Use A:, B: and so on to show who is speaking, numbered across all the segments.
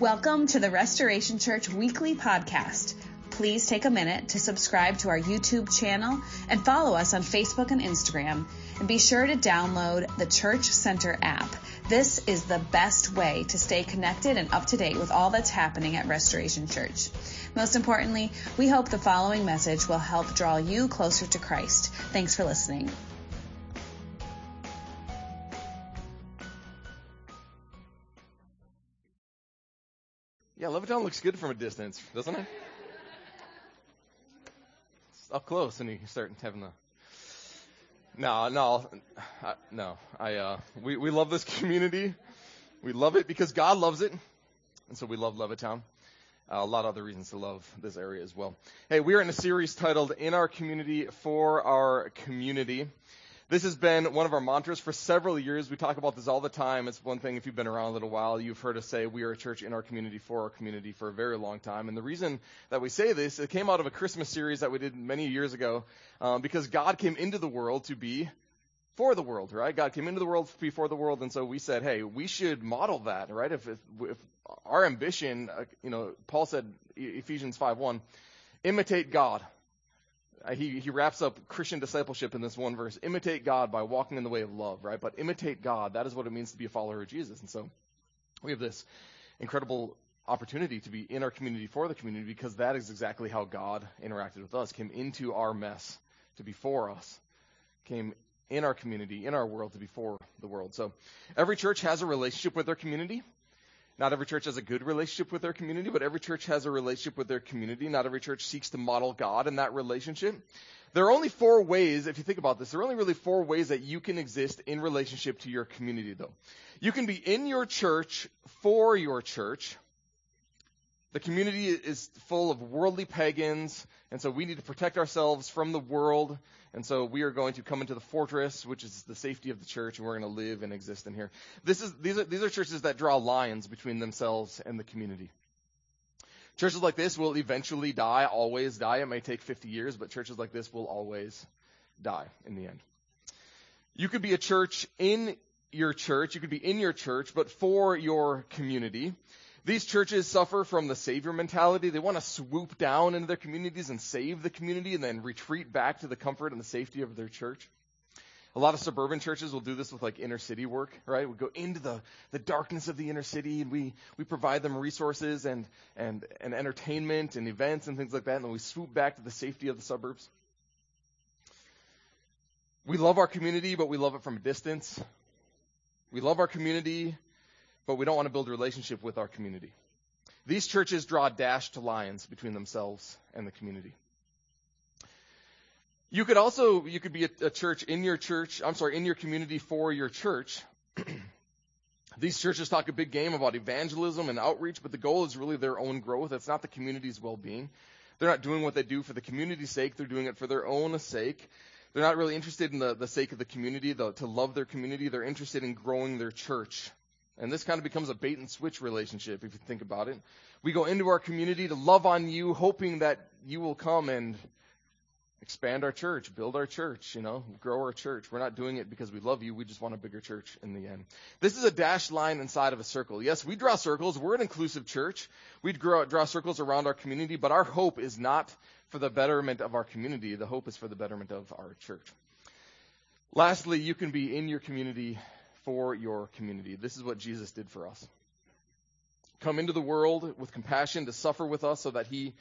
A: Welcome to the Restoration Church Weekly Podcast. Please take a minute to subscribe to our YouTube channel and follow us on Facebook and Instagram. And be sure to download the Church Center app. This is the best way to stay connected and up to date with all that's happening at Restoration Church. Most importantly, we hope the following message will help draw you closer to Christ. Thanks for listening.
B: Yeah, Levittown looks good from a distance, doesn't it? It's up close and you start having the. No, no, I, no. I uh, we we love this community. We love it because God loves it, and so we love Levittown. Uh, a lot of other reasons to love this area as well. Hey, we are in a series titled "In Our Community for Our Community." This has been one of our mantras for several years. We talk about this all the time. It's one thing, if you've been around a little while, you've heard us say we are a church in our community for our community for a very long time. And the reason that we say this, it came out of a Christmas series that we did many years ago, um, because God came into the world to be for the world, right? God came into the world before the world, and so we said, hey, we should model that, right? If, if, if our ambition, uh, you know, Paul said, Ephesians 5:1, imitate God. Uh, he, he wraps up Christian discipleship in this one verse. Imitate God by walking in the way of love, right? But imitate God, that is what it means to be a follower of Jesus. And so we have this incredible opportunity to be in our community for the community because that is exactly how God interacted with us, came into our mess to be for us, came in our community, in our world to be for the world. So every church has a relationship with their community. Not every church has a good relationship with their community, but every church has a relationship with their community. Not every church seeks to model God in that relationship. There are only four ways, if you think about this, there are only really four ways that you can exist in relationship to your community, though. You can be in your church for your church. The community is full of worldly pagans, and so we need to protect ourselves from the world and so we are going to come into the fortress, which is the safety of the church, and we're going to live and exist in here. This is, these, are, these are churches that draw lines between themselves and the community. Churches like this will eventually die, always die. It may take 50 years, but churches like this will always die in the end. You could be a church in your church, you could be in your church, but for your community. These churches suffer from the savior mentality. They want to swoop down into their communities and save the community and then retreat back to the comfort and the safety of their church. A lot of suburban churches will do this with like inner city work, right? We go into the, the darkness of the inner city and we, we provide them resources and, and, and entertainment and events and things like that, and then we swoop back to the safety of the suburbs. We love our community, but we love it from a distance. We love our community, but we don't want to build a relationship with our community. These churches draw dashed lines between themselves and the community. You could also, you could be a, a church in your church, I'm sorry, in your community for your church. These churches talk a big game about evangelism and outreach, but the goal is really their own growth. It's not the community's well-being. They're not doing what they do for the community's sake. They're doing it for their own sake. They're not really interested in the, the sake of the community, the, to love their community. They're interested in growing their church. And this kind of becomes a bait and switch relationship if you think about it. We go into our community to love on you, hoping that you will come and expand our church, build our church, you know, grow our church. We're not doing it because we love you. We just want a bigger church in the end. This is a dashed line inside of a circle. Yes, we draw circles. We're an inclusive church. We draw, draw circles around our community, but our hope is not for the betterment of our community. The hope is for the betterment of our church. Lastly, you can be in your community for your community. This is what Jesus did for us. Come into the world with compassion to suffer with us so that he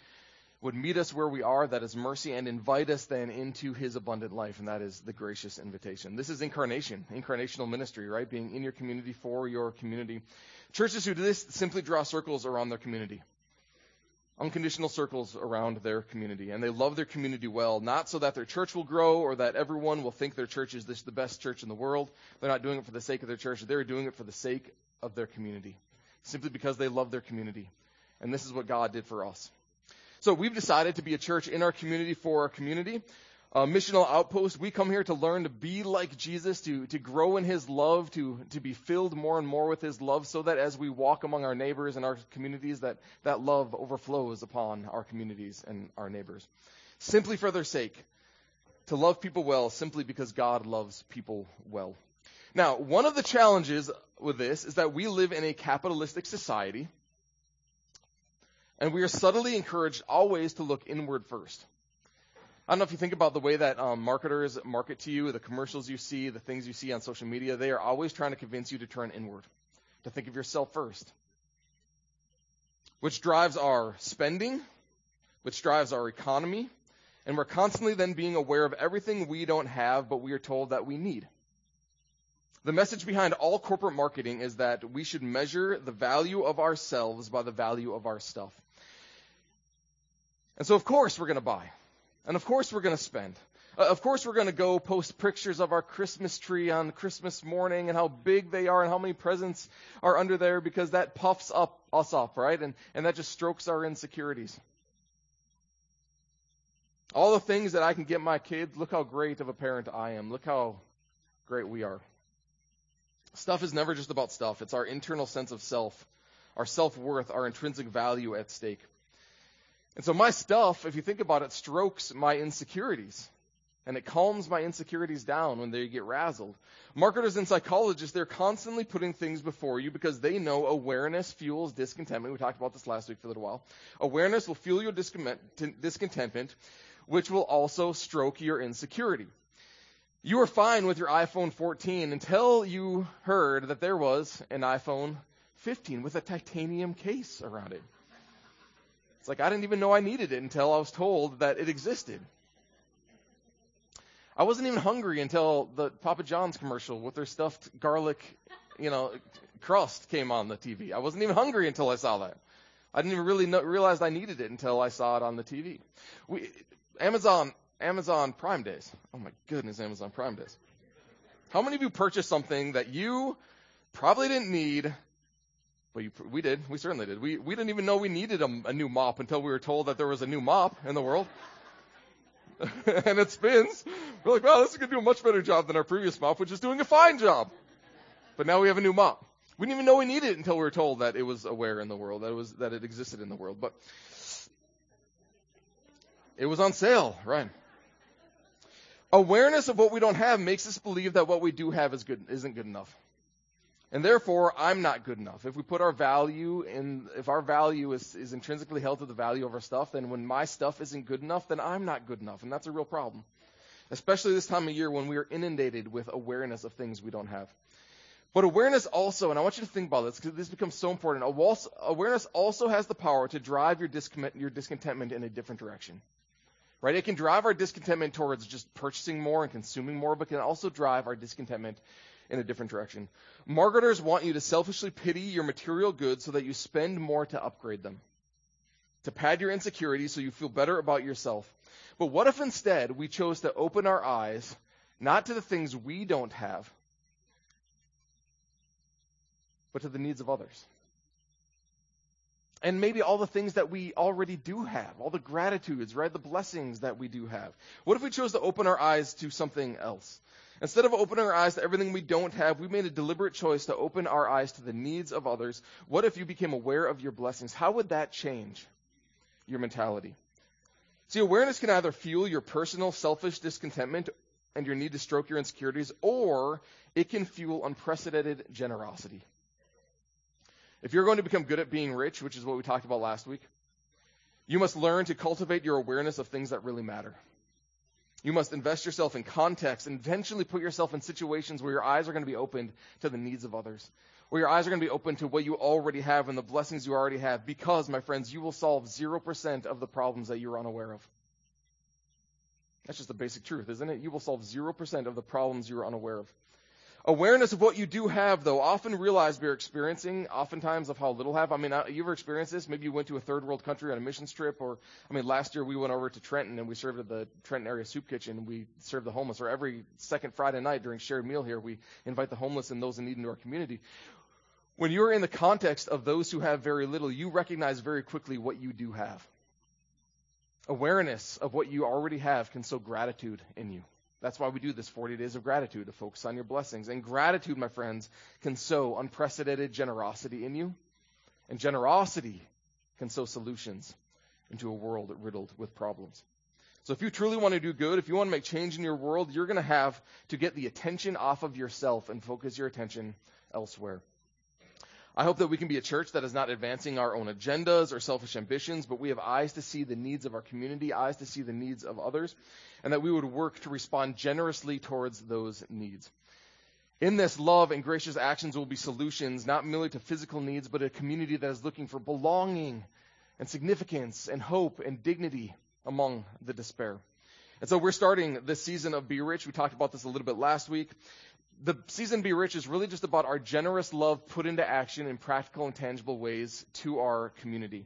B: would meet us where we are, that is mercy, and invite us then into his abundant life, and that is the gracious invitation. This is incarnation, incarnational ministry, right? Being in your community for your community. Churches who do this simply draw circles around their community unconditional circles around their community. And they love their community well, not so that their church will grow or that everyone will think their church is the best church in the world. They're not doing it for the sake of their church. They're doing it for the sake of their community, simply because they love their community. And this is what God did for us. So we've decided to be a church in our community for our community uh, missional outpost. We come here to learn to be like Jesus, to, to grow in his love, to, to be filled more and more with his love, so that as we walk among our neighbors and our communities, that, that love overflows upon our communities and our neighbors. Simply for their sake. To love people well, simply because God loves people well. Now, one of the challenges with this is that we live in a capitalistic society And we are subtly encouraged always to look inward first. I don't know if you think about the way that um, marketers market to you, the commercials you see, the things you see on social media, they are always trying to convince you to turn inward, to think of yourself first. Which drives our spending, which drives our economy, and we're constantly then being aware of everything we don't have, but we are told that we need. The message behind all corporate marketing is that we should measure the value of ourselves by the value of our stuff. And so, of course, we're going to buy. And of course, we're going to spend. Uh, of course, we're going to go post pictures of our Christmas tree on Christmas morning and how big they are and how many presents are under there because that puffs up us up, right? And, and that just strokes our insecurities. All the things that I can get my kids, look how great of a parent I am. Look how great we are. Stuff is never just about stuff. It's our internal sense of self, our self-worth, our intrinsic value at stake. And so my stuff, if you think about it, strokes my insecurities. And it calms my insecurities down when they get razzled. Marketers and psychologists, they're constantly putting things before you because they know awareness fuels discontentment. We talked about this last week for a little while. Awareness will fuel your discontentment, which will also stroke your insecurity. You were fine with your iPhone 14 until you heard that there was an iPhone 15 with a titanium case around it. It's like I didn't even know I needed it until I was told that it existed. I wasn't even hungry until the Papa John's commercial with their stuffed garlic, you know, crust came on the TV. I wasn't even hungry until I saw that. I didn't even really know, realize I needed it until I saw it on the TV. We, Amazon, Amazon Prime Days. Oh my goodness, Amazon Prime Days. How many of you purchased something that you probably didn't need you, we did. We certainly did. We, we didn't even know we needed a, a new mop until we were told that there was a new mop in the world. and it spins. We're like, wow, this is going to do a much better job than our previous mop, which is doing a fine job. But now we have a new mop. We didn't even know we needed it until we were told that it was aware in the world, that it was, that it existed in the world. But it was on sale, right? Awareness of what we don't have makes us believe that what we do have is good, isn't good enough. And therefore, I'm not good enough. If we put our value in, if our value is, is intrinsically held to the value of our stuff, then when my stuff isn't good enough, then I'm not good enough. And that's a real problem. Especially this time of year when we are inundated with awareness of things we don't have. But awareness also, and I want you to think about this because this becomes so important. Awareness also has the power to drive your, your discontentment in a different direction. Right? It can drive our discontentment towards just purchasing more and consuming more, but can also drive our discontentment in a different direction. Marketers want you to selfishly pity your material goods so that you spend more to upgrade them, to pad your insecurities so you feel better about yourself. But what if instead we chose to open our eyes not to the things we don't have, but to the needs of others? And maybe all the things that we already do have, all the gratitudes, right? The blessings that we do have. What if we chose to open our eyes to something else? Instead of opening our eyes to everything we don't have, we made a deliberate choice to open our eyes to the needs of others. What if you became aware of your blessings? How would that change your mentality? See, awareness can either fuel your personal selfish discontentment and your need to stroke your insecurities, or it can fuel unprecedented generosity. If you're going to become good at being rich, which is what we talked about last week, you must learn to cultivate your awareness of things that really matter. You must invest yourself in context and eventually put yourself in situations where your eyes are going to be opened to the needs of others, where your eyes are going to be open to what you already have and the blessings you already have, because, my friends, you will solve 0% of the problems that you're unaware of. That's just the basic truth, isn't it? You will solve 0% of the problems you're unaware of. Awareness of what you do have, though, often realize we're experiencing, oftentimes of how little have. I mean, you ever experienced this? Maybe you went to a third world country on a missions trip, or, I mean, last year we went over to Trenton and we served at the Trenton area soup kitchen and we served the homeless, or every second Friday night during shared meal here, we invite the homeless and those in need into our community. When you're in the context of those who have very little, you recognize very quickly what you do have. Awareness of what you already have can sow gratitude in you. That's why we do this 40 days of gratitude to focus on your blessings. And gratitude, my friends, can sow unprecedented generosity in you. And generosity can sow solutions into a world riddled with problems. So if you truly want to do good, if you want to make change in your world, you're going to have to get the attention off of yourself and focus your attention elsewhere. I hope that we can be a church that is not advancing our own agendas or selfish ambitions, but we have eyes to see the needs of our community, eyes to see the needs of others, and that we would work to respond generously towards those needs. In this, love and gracious actions will be solutions not merely to physical needs, but a community that is looking for belonging and significance and hope and dignity among the despair. And so we're starting this season of Be Rich. We talked about this a little bit last week the season Be Rich is really just about our generous love put into action in practical and tangible ways to our community.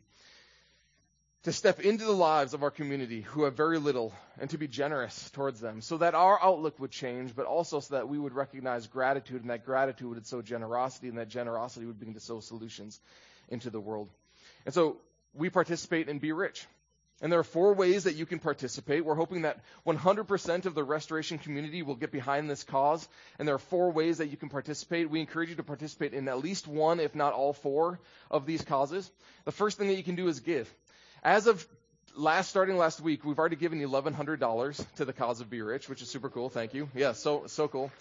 B: To step into the lives of our community who have very little and to be generous towards them so that our outlook would change, but also so that we would recognize gratitude and that gratitude would sow generosity and that generosity would begin to sow solutions into the world. And so we participate in Be Rich. And there are four ways that you can participate. We're hoping that 100% of the restoration community will get behind this cause. And there are four ways that you can participate. We encourage you to participate in at least one, if not all four, of these causes. The first thing that you can do is give. As of last, starting last week, we've already given $1,100 to the cause of Be Rich, which is super cool. Thank you. Yeah, so, so cool.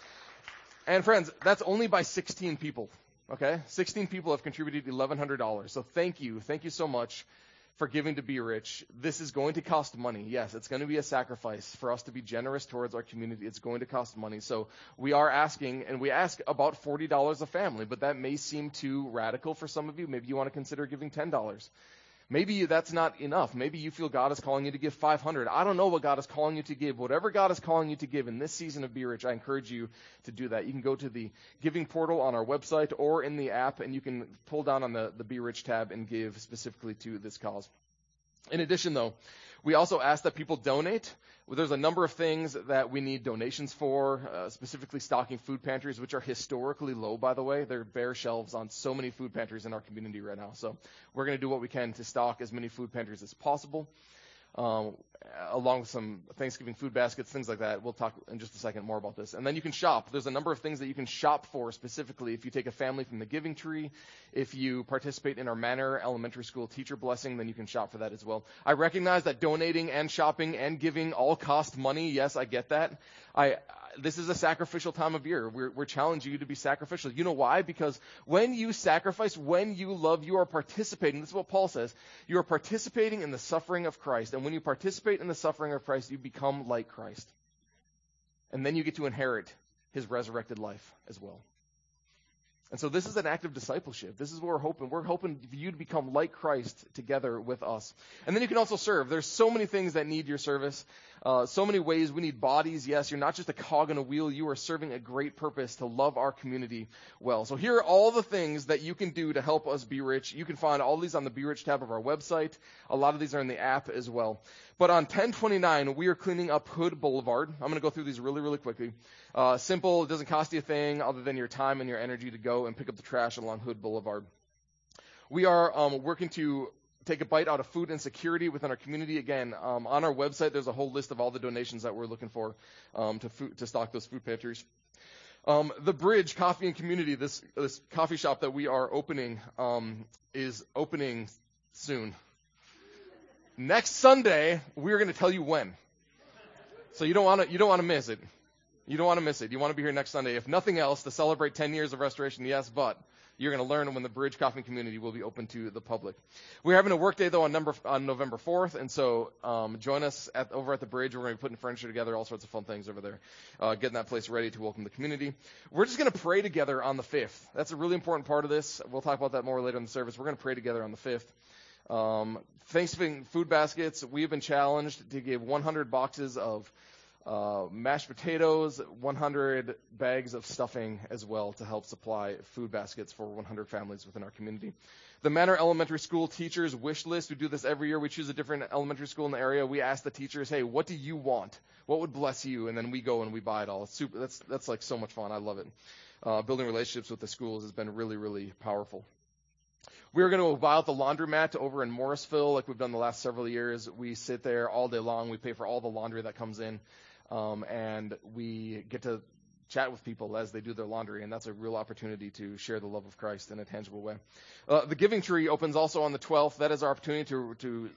B: And friends, that's only by 16 people. Okay? 16 people have contributed $1,100. So thank you. Thank you so much for giving to be rich. This is going to cost money. Yes, it's going to be a sacrifice for us to be generous towards our community. It's going to cost money. So we are asking, and we ask about $40 a family, but that may seem too radical for some of you. Maybe you want to consider giving $10. Maybe that's not enough. Maybe you feel God is calling you to give 500. I don't know what God is calling you to give. Whatever God is calling you to give in this season of Be Rich, I encourage you to do that. You can go to the giving portal on our website or in the app, and you can pull down on the, the Be Rich tab and give specifically to this cause. In addition, though, we also ask that people donate. There's a number of things that we need donations for, uh, specifically stocking food pantries, which are historically low, by the way. There are bare shelves on so many food pantries in our community right now. So we're going to do what we can to stock as many food pantries as possible um, Uh, along with some Thanksgiving food baskets, things like that. We'll talk in just a second more about this. And then you can shop. There's a number of things that you can shop for specifically if you take a family from the Giving Tree. If you participate in our Manor Elementary School teacher blessing, then you can shop for that as well. I recognize that donating and shopping and giving all cost money. Yes, I get that. I, this is a sacrificial time of year. We're, we're challenging you to be sacrificial. You know why? Because when you sacrifice, when you love, you are participating. This is what Paul says. You are participating in the suffering of Christ. And when you participate in the suffering of Christ, you become like Christ. And then you get to inherit his resurrected life as well. And so this is an act of discipleship. This is what we're hoping. We're hoping for you to become like Christ together with us. And then you can also serve. There's so many things that need your service. Uh, so many ways we need bodies. Yes, you're not just a cog in a wheel. You are serving a great purpose to love our community well. So here are all the things that you can do to help us be rich. You can find all these on the Be Rich tab of our website. A lot of these are in the app as well. But on 1029, we are cleaning up Hood Boulevard. I'm going to go through these really, really quickly. Uh, simple. It doesn't cost you a thing other than your time and your energy to go and pick up the trash along Hood Boulevard. We are um, working to take a bite out of food insecurity within our community. Again, um, on our website, there's a whole list of all the donations that we're looking for um, to, food, to stock those food pantries. Um, the Bridge Coffee and Community, this, this coffee shop that we are opening, um, is opening soon. Next Sunday, we're going to tell you when. So you don't want to you don't want to miss it. You don't want to miss it. You want to be here next Sunday. If nothing else, to celebrate 10 years of restoration, yes, but you're going to learn when the Bridge Coffee Community will be open to the public. We're having a work day though on, number, on November 4th, and so um, join us at, over at the Bridge. We're going to be putting furniture together, all sorts of fun things over there, uh, getting that place ready to welcome the community. We're just going to pray together on the 5th. That's a really important part of this. We'll talk about that more later in the service. We're going to pray together on the 5th. Um, Thanksgiving food baskets, we have been challenged to give 100 boxes of uh, mashed potatoes, 100 bags of stuffing as well to help supply food baskets for 100 families within our community. The Manor Elementary School teachers wish list. We do this every year. We choose a different elementary school in the area. We ask the teachers, "Hey, what do you want? What would bless you?" And then we go and we buy it all. It's super. That's that's like so much fun. I love it. Uh, building relationships with the schools has been really really powerful. We are going to buy out the laundromat over in Morrisville, like we've done the last several years. We sit there all day long. We pay for all the laundry that comes in um, and we get to chat with people as they do their laundry, and that's a real opportunity to share the love of Christ in a tangible way. Uh, the Giving Tree opens also on the 12th. That is our opportunity to, to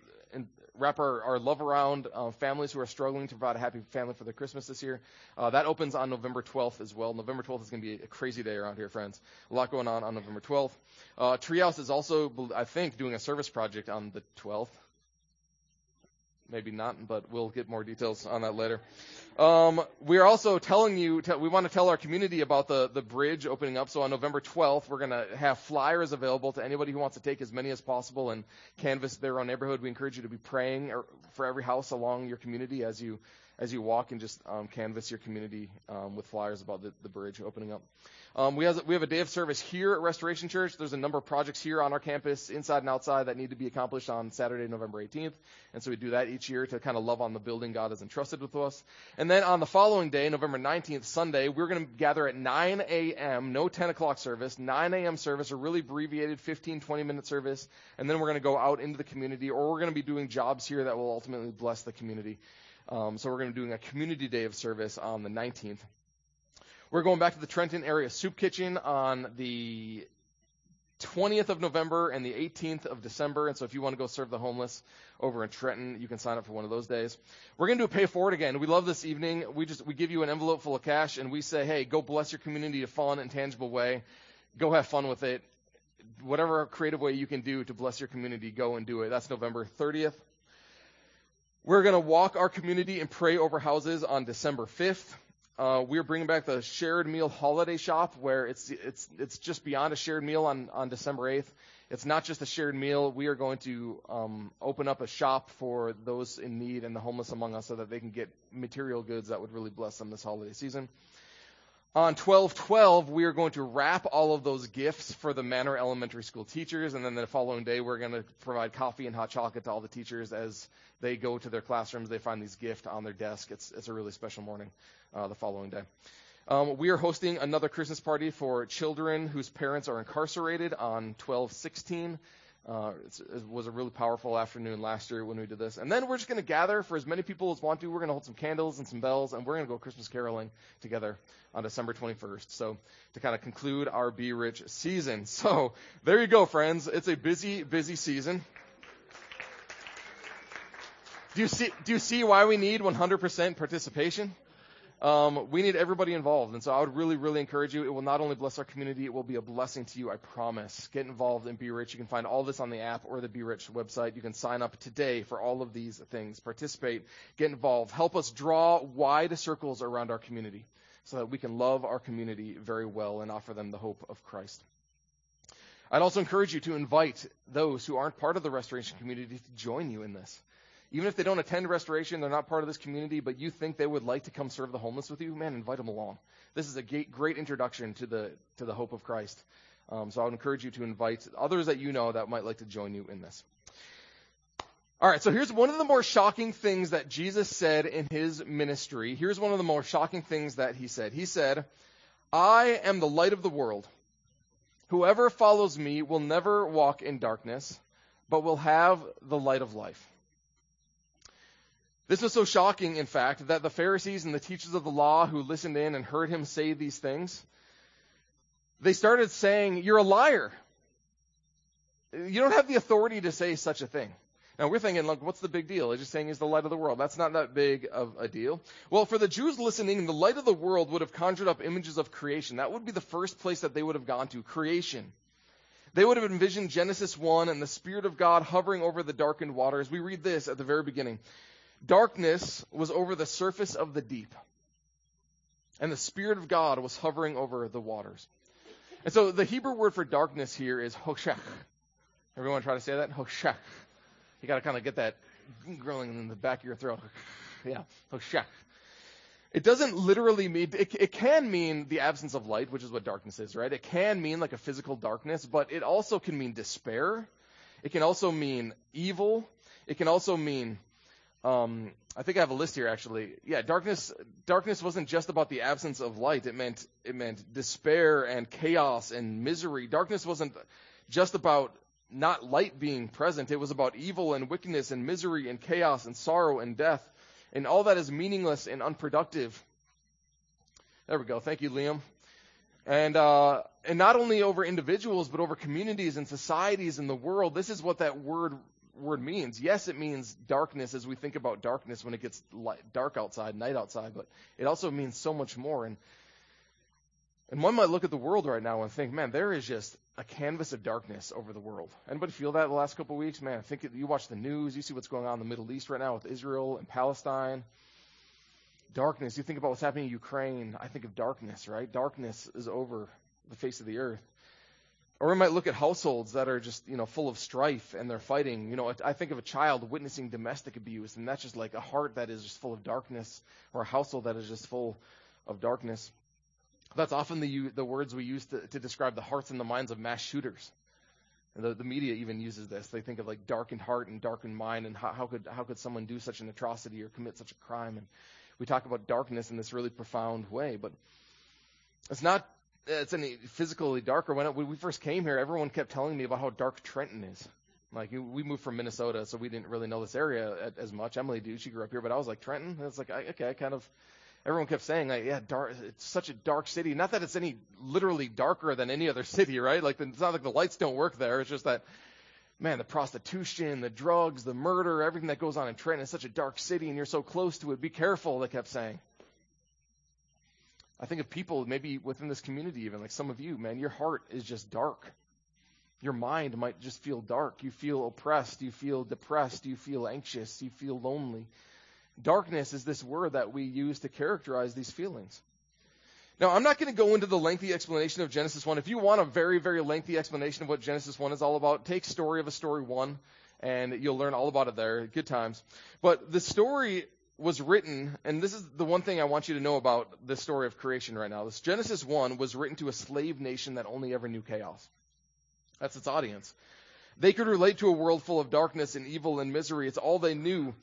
B: wrap our, our love around uh, families who are struggling to provide a happy family for their Christmas this year. Uh, that opens on November 12th as well. November 12th is going to be a crazy day around here, friends. A lot going on on November 12th. Uh, Treehouse is also, I think, doing a service project on the 12th maybe not, but we'll get more details on that later. Um, we are also telling you, te- we want to tell our community about the, the bridge opening up. So on November 12th, we're going to have flyers available to anybody who wants to take as many as possible and canvass their own neighborhood. We encourage you to be praying or, for every house along your community as you as you walk and just um, canvass your community um, with flyers about the, the bridge opening up. Um, we, have, we have a day of service here at Restoration Church. There's a number of projects here on our campus, inside and outside, that need to be accomplished on Saturday, November 18th. And so we do that each year to kind of love on the building God has entrusted with us. And then on the following day, November 19th, Sunday, we're going to gather at 9 a.m., no 10 o'clock service, 9 a.m. service, a really abbreviated 15, 20 minute service. And then we're going to go out into the community, or we're going to be doing jobs here that will ultimately bless the community. Um, so we're going to be doing a community day of service on the 19th. We're going back to the Trenton Area Soup Kitchen on the 20th of November and the 18th of December. And so if you want to go serve the homeless over in Trenton, you can sign up for one of those days. We're going to do a pay forward again. We love this evening. We just, we give you an envelope full of cash and we say, hey, go bless your community in a tangible way. Go have fun with it. Whatever creative way you can do to bless your community, go and do it. That's November 30th. We're going to walk our community and pray over houses on December 5th. Uh, we're bringing back the shared meal holiday shop where it's it's it's just beyond a shared meal on on December 8th. It's not just a shared meal. We are going to um, open up a shop for those in need and the homeless among us so that they can get material goods that would really bless them this holiday season. On 1212, we are going to wrap all of those gifts for the Manor Elementary School teachers, and then the following day, we're going to provide coffee and hot chocolate to all the teachers as they go to their classrooms. They find these gifts on their desk. It's, it's a really special morning uh, the following day. Um, we are hosting another Christmas party for children whose parents are incarcerated on 1216. Uh, it was a really powerful afternoon last year when we did this. And then we're just going to gather for as many people as want to. We're going to hold some candles and some bells, and we're going to go Christmas caroling together on December 21st. So to kind of conclude our Be Rich season. So there you go, friends. It's a busy, busy season. Do you see, do you see why we need 100% participation? Um, we need everybody involved. And so I would really, really encourage you. It will not only bless our community, it will be a blessing to you, I promise. Get involved and Be Rich. You can find all this on the app or the Be Rich website. You can sign up today for all of these things. Participate, get involved. Help us draw wide circles around our community so that we can love our community very well and offer them the hope of Christ. I'd also encourage you to invite those who aren't part of the restoration community to join you in this. Even if they don't attend restoration, they're not part of this community, but you think they would like to come serve the homeless with you, man, invite them along. This is a great introduction to the to the hope of Christ. Um, so I would encourage you to invite others that you know that might like to join you in this. All right, so here's one of the more shocking things that Jesus said in his ministry. Here's one of the more shocking things that he said. He said, I am the light of the world. Whoever follows me will never walk in darkness, but will have the light of life. This was so shocking, in fact, that the Pharisees and the teachers of the law who listened in and heard him say these things, they started saying, You're a liar. You don't have the authority to say such a thing. Now we're thinking, look, what's the big deal? It's just saying he's the light of the world. That's not that big of a deal. Well, for the Jews listening, the light of the world would have conjured up images of creation. That would be the first place that they would have gone to, creation. They would have envisioned Genesis 1 and the Spirit of God hovering over the darkened waters. We read this at the very beginning. Darkness was over the surface of the deep, and the Spirit of God was hovering over the waters. And so the Hebrew word for darkness here is hoshech. Everyone try to say that? Hoshech. You got to kind of get that grilling in the back of your throat. yeah, hoshech. It doesn't literally mean, it, it can mean the absence of light, which is what darkness is, right? It can mean like a physical darkness, but it also can mean despair. It can also mean evil. It can also mean um, I think I have a list here actually. Yeah, darkness darkness wasn't just about the absence of light. It meant it meant despair and chaos and misery. Darkness wasn't just about not light being present. It was about evil and wickedness and misery and chaos and sorrow and death. And all that is meaningless and unproductive. There we go. Thank you, Liam. And uh, and not only over individuals, but over communities and societies in the world. This is what that word word means. Yes, it means darkness as we think about darkness when it gets light, dark outside, night outside, but it also means so much more. And and one might look at the world right now and think, man, there is just a canvas of darkness over the world. Anybody feel that the last couple of weeks? Man, I think you watch the news, you see what's going on in the Middle East right now with Israel and Palestine. Darkness. You think about what's happening in Ukraine. I think of darkness, right? Darkness is over the face of the earth. Or we might look at households that are just, you know, full of strife and they're fighting. You know, I think of a child witnessing domestic abuse, and that's just like a heart that is just full of darkness, or a household that is just full of darkness. That's often the the words we use to, to describe the hearts and the minds of mass shooters. The, the media even uses this. They think of like darkened heart and darkened mind, and how, how could how could someone do such an atrocity or commit such a crime? And we talk about darkness in this really profound way, but it's not it's any physically darker. When, it, when we first came here, everyone kept telling me about how dark Trenton is. Like we moved from Minnesota, so we didn't really know this area as much. Emily did; she grew up here, but I was like Trenton. It's like I, okay, I kind of. Everyone kept saying like, yeah, dark. It's such a dark city. Not that it's any literally darker than any other city, right? Like it's not like the lights don't work there. It's just that, man, the prostitution, the drugs, the murder, everything that goes on in Trenton is such a dark city, and you're so close to it. Be careful. They kept saying. I think of people maybe within this community, even like some of you, man, your heart is just dark. Your mind might just feel dark. You feel oppressed. You feel depressed. You feel anxious. You feel lonely. Darkness is this word that we use to characterize these feelings. Now, I'm not going to go into the lengthy explanation of Genesis 1. If you want a very, very lengthy explanation of what Genesis 1 is all about, take Story of a Story 1, and you'll learn all about it there. Good times. But the story was written, and this is the one thing I want you to know about the story of creation right now. This Genesis 1 was written to a slave nation that only ever knew chaos. That's its audience. They could relate to a world full of darkness and evil and misery. It's all they knew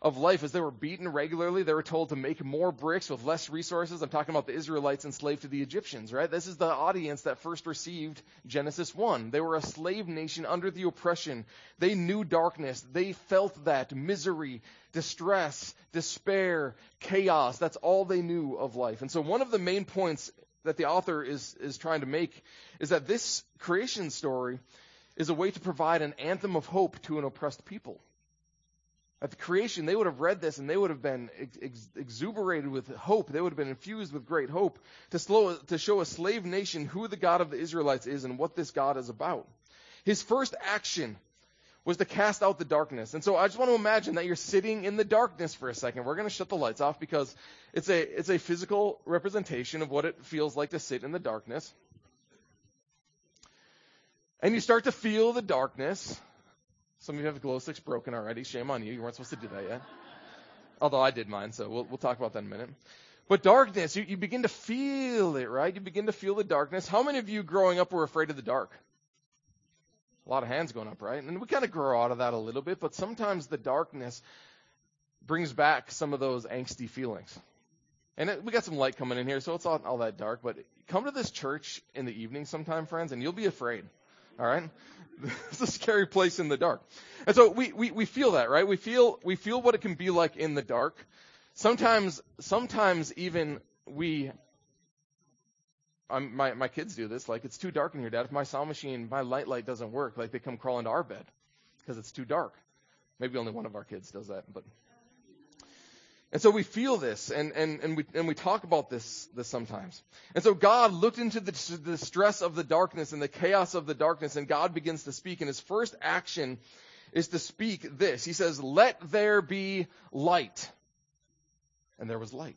B: of life as they were beaten regularly. They were told to make more bricks with less resources. I'm talking about the Israelites enslaved to the Egyptians, right? This is the audience that first received Genesis 1. They were a slave nation under the oppression. They knew darkness. They felt that misery, distress, despair, chaos. That's all they knew of life. And so one of the main points that the author is, is trying to make is that this creation story is a way to provide an anthem of hope to an oppressed people. At the creation, they would have read this and they would have been ex- exuberated with hope. They would have been infused with great hope to, slow, to show a slave nation who the God of the Israelites is and what this God is about. His first action was to cast out the darkness. And so I just want to imagine that you're sitting in the darkness for a second. We're going to shut the lights off because it's a, it's a physical representation of what it feels like to sit in the darkness. And you start to feel the darkness. Some of you have glow sticks broken already. Shame on you. You weren't supposed to do that yet. Although I did mine, so we'll, we'll talk about that in a minute. But darkness, you, you begin to feel it, right? You begin to feel the darkness. How many of you growing up were afraid of the dark? A lot of hands going up, right? And we kind of grow out of that a little bit, but sometimes the darkness brings back some of those angsty feelings. And it, we got some light coming in here, so it's not all that dark, but come to this church in the evening sometime, friends, and you'll be afraid. All right? it's a scary place in the dark. And so we, we, we feel that, right? We feel, we feel what it can be like in the dark. Sometimes, sometimes even we, I'm, my, my kids do this, like, it's too dark in here, Dad. If my sound machine, my light light doesn't work, like, they come crawl into our bed because it's too dark. Maybe only one of our kids does that, but and so we feel this, and, and, and, we, and we talk about this, this sometimes. And so God looked into the, the stress of the darkness and the chaos of the darkness, and God begins to speak. And his first action is to speak this. He says, Let there be light. And there was light.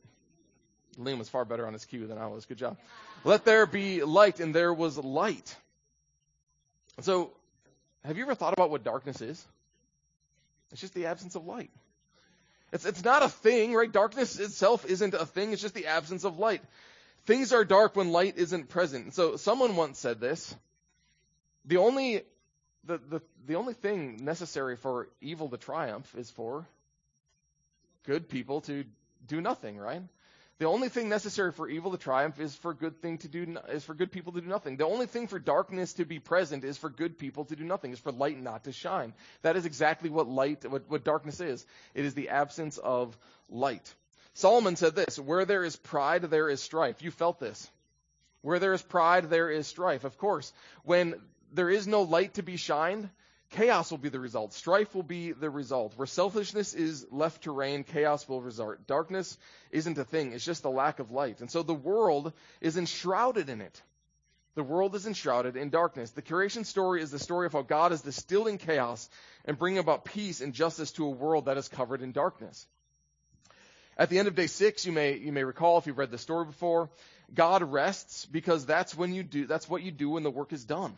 B: Liam was far better on his cue than I was. Good job. Let there be light, and there was light. So, have you ever thought about what darkness is? It's just the absence of light. It's, it's not a thing, right? Darkness itself isn't a thing. It's just the absence of light. Things are dark when light isn't present. So someone once said this. The only, the, the, the only thing necessary for evil to triumph is for good people to do nothing, right? The only thing necessary for evil to triumph is for good thing to do is for good people to do nothing. The only thing for darkness to be present is for good people to do nothing. Is for light not to shine. That is exactly what light what, what darkness is. It is the absence of light. Solomon said this, where there is pride there is strife. You felt this. Where there is pride there is strife. Of course, when there is no light to be shined, chaos will be the result. Strife will be the result. Where selfishness is left to reign, chaos will result. Darkness isn't a thing, it's just a lack of light. And so the world is enshrouded in it. The world is enshrouded in darkness. The creation story is the story of how God is distilling chaos and bringing about peace and justice to a world that is covered in darkness. At the end of day six, you may, you may recall if you've read the story before, God rests because that's when you do, that's what you do when the work is done.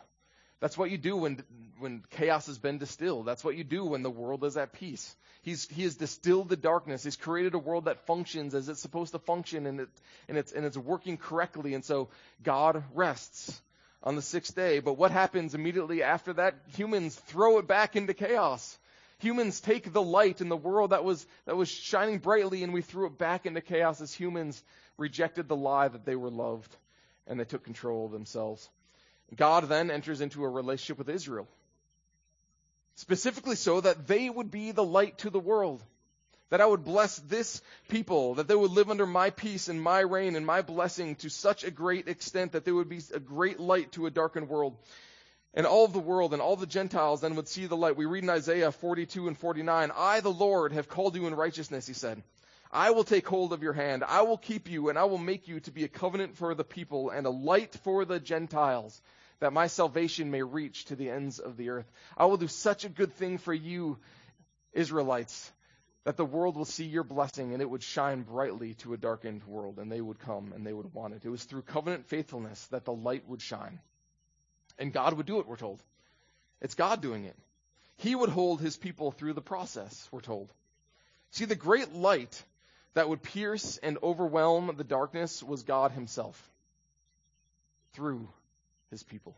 B: That's what you do when, when chaos has been distilled. That's what you do when the world is at peace. He's, he has distilled the darkness. He's created a world that functions as it's supposed to function and, it, and, it's, and it's working correctly. And so God rests on the sixth day. But what happens immediately after that? Humans throw it back into chaos. Humans take the light in the world that was, that was shining brightly and we threw it back into chaos as humans rejected the lie that they were loved and they took control of themselves. God then enters into a relationship with Israel. Specifically so that they would be the light to the world. That I would bless this people, that they would live under my peace and my reign and my blessing to such a great extent that they would be a great light to a darkened world. And all of the world and all the Gentiles then would see the light. We read in Isaiah 42 and 49, I, the Lord, have called you in righteousness, he said. I will take hold of your hand. I will keep you, and I will make you to be a covenant for the people and a light for the Gentiles, that my salvation may reach to the ends of the earth. I will do such a good thing for you, Israelites, that the world will see your blessing and it would shine brightly to a darkened world, and they would come and they would want it. It was through covenant faithfulness that the light would shine. And God would do it, we're told. It's God doing it. He would hold his people through the process, we're told. See, the great light that would pierce and overwhelm the darkness was God Himself through His people.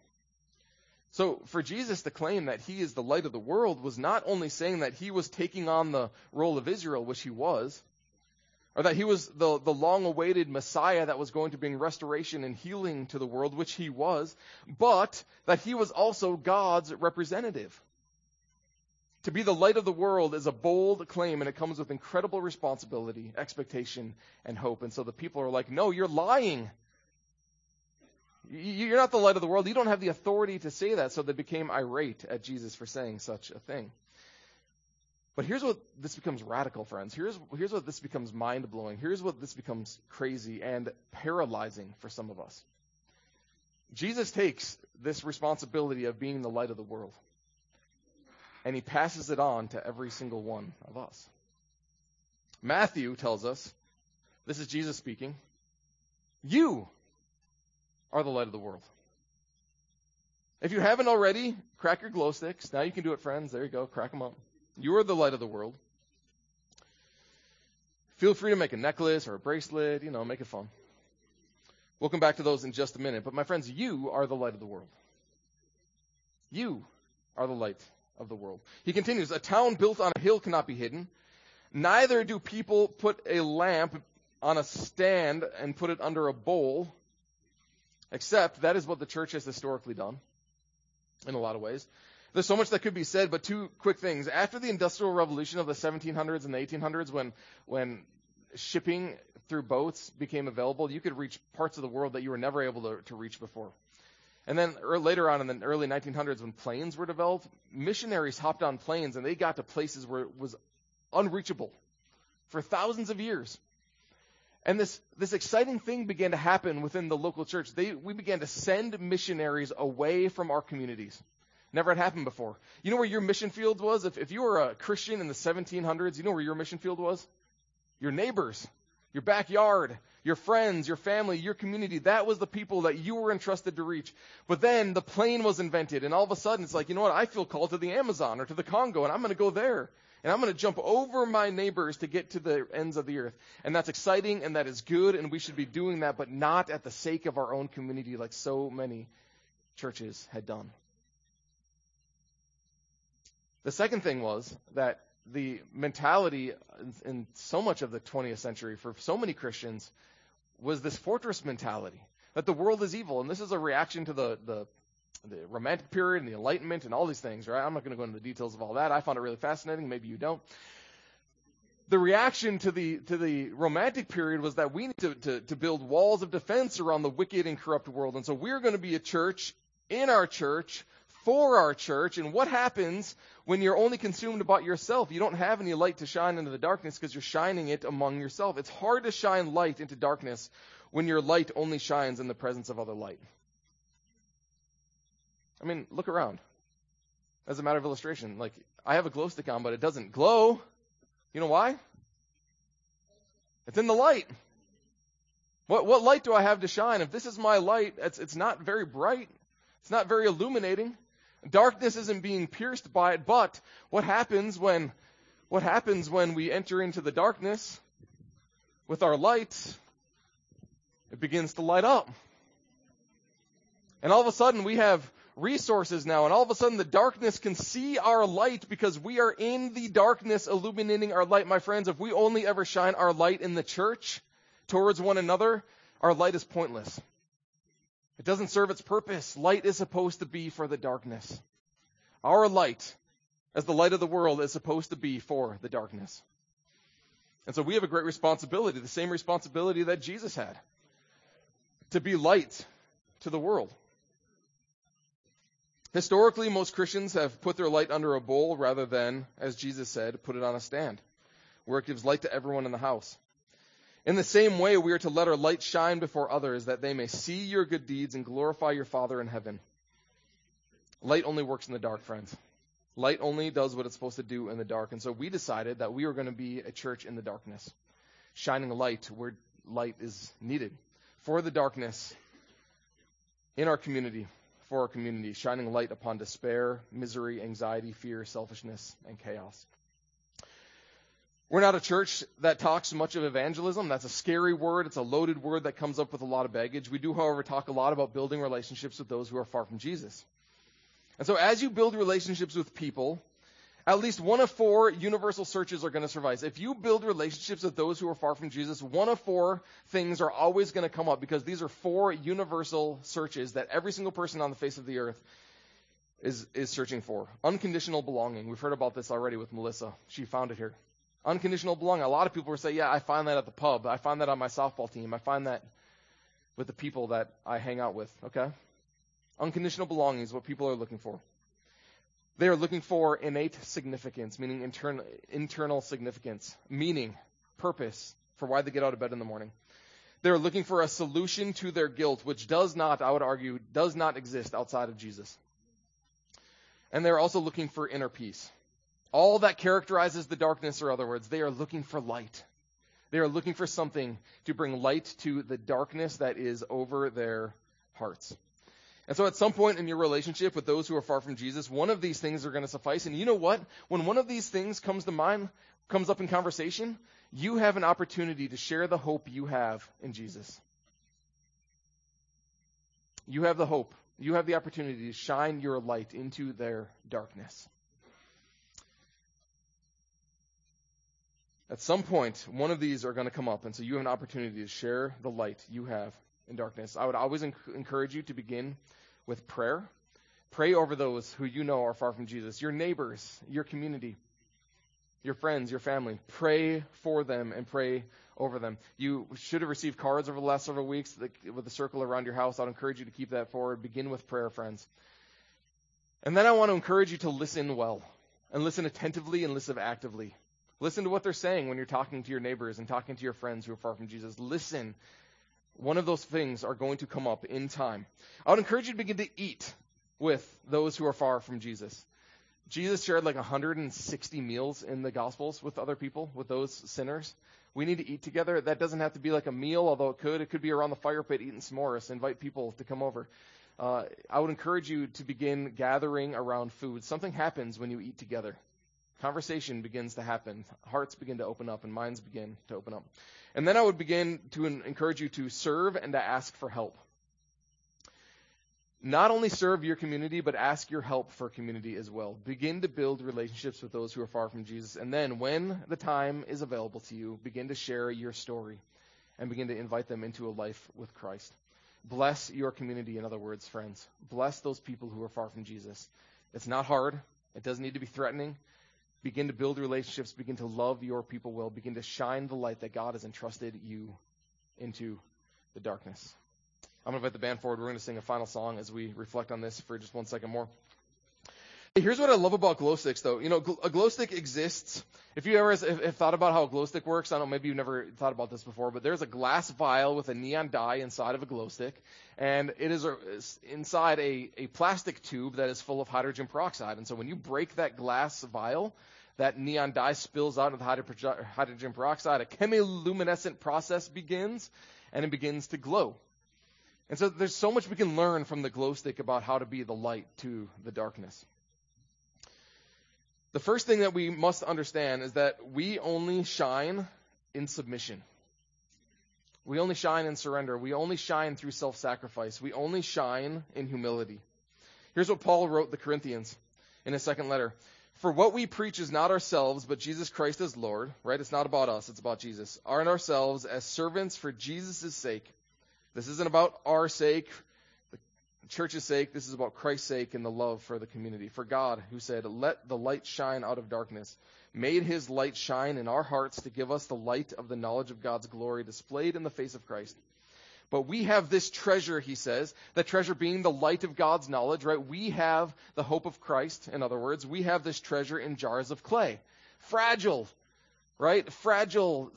B: So, for Jesus to claim that He is the light of the world was not only saying that He was taking on the role of Israel, which He was, or that He was the, the long awaited Messiah that was going to bring restoration and healing to the world, which He was, but that He was also God's representative. To be the light of the world is a bold claim, and it comes with incredible responsibility, expectation, and hope. And so the people are like, no, you're lying. You're not the light of the world. You don't have the authority to say that. So they became irate at Jesus for saying such a thing. But here's what this becomes radical, friends. Here's, here's what this becomes mind blowing. Here's what this becomes crazy and paralyzing for some of us. Jesus takes this responsibility of being the light of the world and he passes it on to every single one of us. Matthew tells us, this is Jesus speaking, you are the light of the world. If you haven't already, crack your glow sticks. Now you can do it, friends. There you go. Crack them up. You are the light of the world. Feel free to make a necklace or a bracelet, you know, make it fun. We'll come back to those in just a minute. But my friends, you are the light of the world. You are the light of the world. He continues, a town built on a hill cannot be hidden. Neither do people put a lamp on a stand and put it under a bowl, except that is what the church has historically done in a lot of ways. There's so much that could be said, but two quick things. After the Industrial Revolution of the 1700s and the 1800s, when, when shipping through boats became available, you could reach parts of the world that you were never able to, to reach before. And then er, later on in the early 1900s, when planes were developed, missionaries hopped on planes and they got to places where it was unreachable for thousands of years. And this, this exciting thing began to happen within the local church. They, we began to send missionaries away from our communities. Never had happened before. You know where your mission field was? If, if you were a Christian in the 1700s, you know where your mission field was? Your neighbors, your backyard, your friends, your family, your community. That was the people that you were entrusted to reach. But then the plane was invented, and all of a sudden it's like, you know what? I feel called to the Amazon or to the Congo, and I'm going to go there. And I'm going to jump over my neighbors to get to the ends of the earth. And that's exciting, and that is good, and we should be doing that, but not at the sake of our own community like so many churches had done. The second thing was that the mentality in so much of the 20th century for so many Christians was this fortress mentality that the world is evil. And this is a reaction to the, the, the Romantic period and the Enlightenment and all these things, right? I'm not going to go into the details of all that. I found it really fascinating. Maybe you don't. The reaction to the to the Romantic period was that we need to, to, to build walls of defense around the wicked and corrupt world. And so we're going to be a church in our church for our church. And what happens when you're only consumed about yourself? You don't have any light to shine into the darkness because you're shining it among yourself. It's hard to shine light into darkness when your light only shines in the presence of other light. I mean, look around. As a matter of illustration, like I have a glow stick on, but it doesn't glow. You know why? It's in the light. What, what light do I have to shine? If this is my light, it's, it's not very bright. It's not very illuminating. Darkness isn't being pierced by it, but what happens when, what happens when we enter into the darkness with our light? It begins to light up. And all of a sudden we have resources now, and all of a sudden the darkness can see our light because we are in the darkness illuminating our light. My friends, if we only ever shine our light in the church towards one another, our light is pointless. It doesn't serve its purpose. Light is supposed to be for the darkness. Our light, as the light of the world, is supposed to be for the darkness. And so we have a great responsibility, the same responsibility that Jesus had, to be light to the world. Historically, most Christians have put their light under a bowl rather than, as Jesus said, put it on a stand, where it gives light to everyone in the house. In the same way, we are to let our light shine before others that they may see your good deeds and glorify your Father in heaven. Light only works in the dark, friends. Light only does what it's supposed to do in the dark. And so we decided that we were going to be a church in the darkness, shining light where light is needed for the darkness in our community, for our community, shining light upon despair, misery, anxiety, fear, selfishness, and chaos. We're not a church that talks much of evangelism. That's a scary word. It's a loaded word that comes up with a lot of baggage. We do, however, talk a lot about building relationships with those who are far from Jesus. And so as you build relationships with people, at least one of four universal searches are going to suffice. If you build relationships with those who are far from Jesus, one of four things are always going to come up because these are four universal searches that every single person on the face of the earth is, is searching for. Unconditional belonging. We've heard about this already with Melissa. She found it here. Unconditional belonging. A lot of people will say, yeah, I find that at the pub. I find that on my softball team. I find that with the people that I hang out with. Okay? Unconditional belonging is what people are looking for. They are looking for innate significance, meaning internal, internal significance, meaning, purpose for why they get out of bed in the morning. They're looking for a solution to their guilt, which does not, I would argue, does not exist outside of Jesus. And they're also looking for inner peace. All that characterizes the darkness, or other words, they are looking for light. They are looking for something to bring light to the darkness that is over their hearts. And so at some point in your relationship with those who are far from Jesus, one of these things are going to suffice. And you know what? When one of these things comes to mind, comes up in conversation, you have an opportunity to share the hope you have in Jesus. You have the hope. You have the opportunity to shine your light into their darkness. At some point, one of these are going to come up, and so you have an opportunity to share the light you have in darkness. I would always enc- encourage you to begin with prayer. Pray over those who you know are far from Jesus, your neighbors, your community, your friends, your family. Pray for them and pray over them. You should have received cards over the last several weeks with a circle around your house. I'd encourage you to keep that forward. Begin with prayer, friends. And then I want to encourage you to listen well and listen attentively and listen actively. Listen to what they're saying when you're talking to your neighbors and talking to your friends who are far from Jesus. Listen one of those things are going to come up in time. I would encourage you to begin to eat with those who are far from Jesus. Jesus shared like 160 meals in the Gospels with other people, with those sinners. We need to eat together. That doesn't have to be like a meal, although it could. It could be around the fire pit eating s'mores. Invite people to come over. Uh, I would encourage you to begin gathering around food. Something happens when you eat together. Conversation begins to happen. Hearts begin to open up and minds begin to open up. And then I would begin to encourage you to serve and to ask for help. Not only serve your community, but ask your help for community as well. Begin to build relationships with those who are far from Jesus. And then, when the time is available to you, begin to share your story and begin to invite them into a life with Christ. Bless your community, in other words, friends. Bless those people who are far from Jesus. It's not hard, it doesn't need to be threatening. Begin to build relationships. Begin to love your people well. Begin to shine the light that God has entrusted you into the darkness. I'm going to invite the band forward. We're going to sing a final song as we reflect on this for just one second more. Here's what I love about glow sticks, though. You know, a glow stick exists. If you ever have, thought about how a glow stick works, I don't know, maybe you've never thought about this before, but there's a glass vial with a neon dye inside of a glow stick, and it is inside a, a plastic tube that is full of hydrogen peroxide. And so when you break that glass vial, that neon dye spills out into the hydrogen peroxide. A chemiluminescent process begins, and it begins to glow. And so there's so much we can learn from the glow stick about how to be the light to the darkness. The first thing that we must understand is that we only shine in submission. We only shine in surrender. We only shine through self sacrifice. We only shine in humility. Here's what Paul wrote the Corinthians in his second letter. For what we preach is not ourselves, but Jesus Christ as Lord, right? It's not about us, it's about Jesus. Aren't ourselves as servants for Jesus' sake. This isn't about our sake, the church's sake. This is about Christ's sake and the love for the community. For God, who said, Let the light shine out of darkness, made his light shine in our hearts to give us the light of the knowledge of God's glory displayed in the face of Christ. But we have this treasure, he says, the treasure being the light of God's knowledge, right? We have the hope of Christ, in other words. We have this treasure in jars of clay. Fragile, right? Fragile,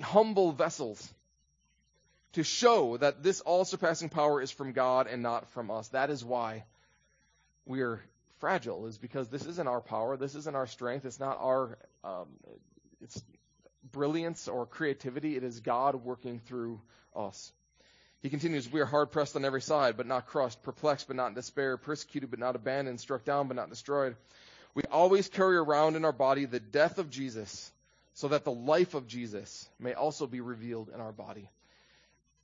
B: humble vessels. To show that this all surpassing power is from God and not from us. That is why we are fragile, is because this isn't our power. This isn't our strength. It's not our, um, it's brilliance or creativity. It is God working through us. He continues, We are hard pressed on every side, but not crushed, perplexed, but not in despair, persecuted, but not abandoned, struck down, but not destroyed. We always carry around in our body the death of Jesus, so that the life of Jesus may also be revealed in our body.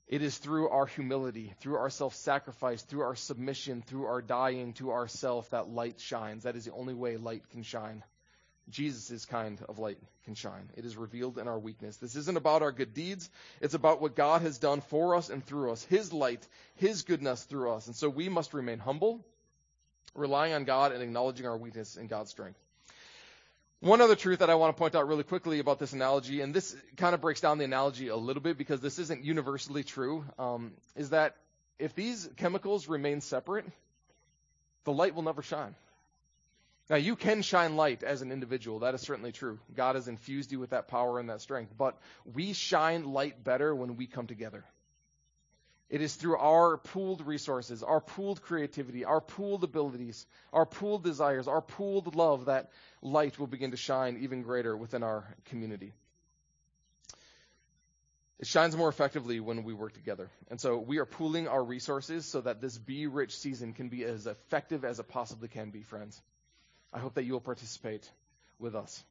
B: It is through our humility, through our self sacrifice, through our submission, through our dying to ourself that light shines. That is the only way light can shine. Jesus' kind of light can shine. It is revealed in our weakness. This isn't about our good deeds. It's about what God has done for us and through us. His light, His goodness through us. And so we must remain humble, relying on God and acknowledging our weakness in God's strength. One other truth that I want to point out really quickly about this analogy, and this kind of breaks down the analogy a little bit because this isn't universally true, um, is that if these chemicals remain separate, the light will never shine. Now, you can shine light as an individual. That is certainly true. God has infused you with that power and that strength. But we shine light better when we come together. It is through our pooled resources, our pooled creativity, our pooled abilities, our pooled desires, our pooled love that light will begin to shine even greater within our community. It shines more effectively when we work together. And so we are pooling our resources so that this Be Rich season can be as effective as it possibly can be, friends. I hope that you will participate with us.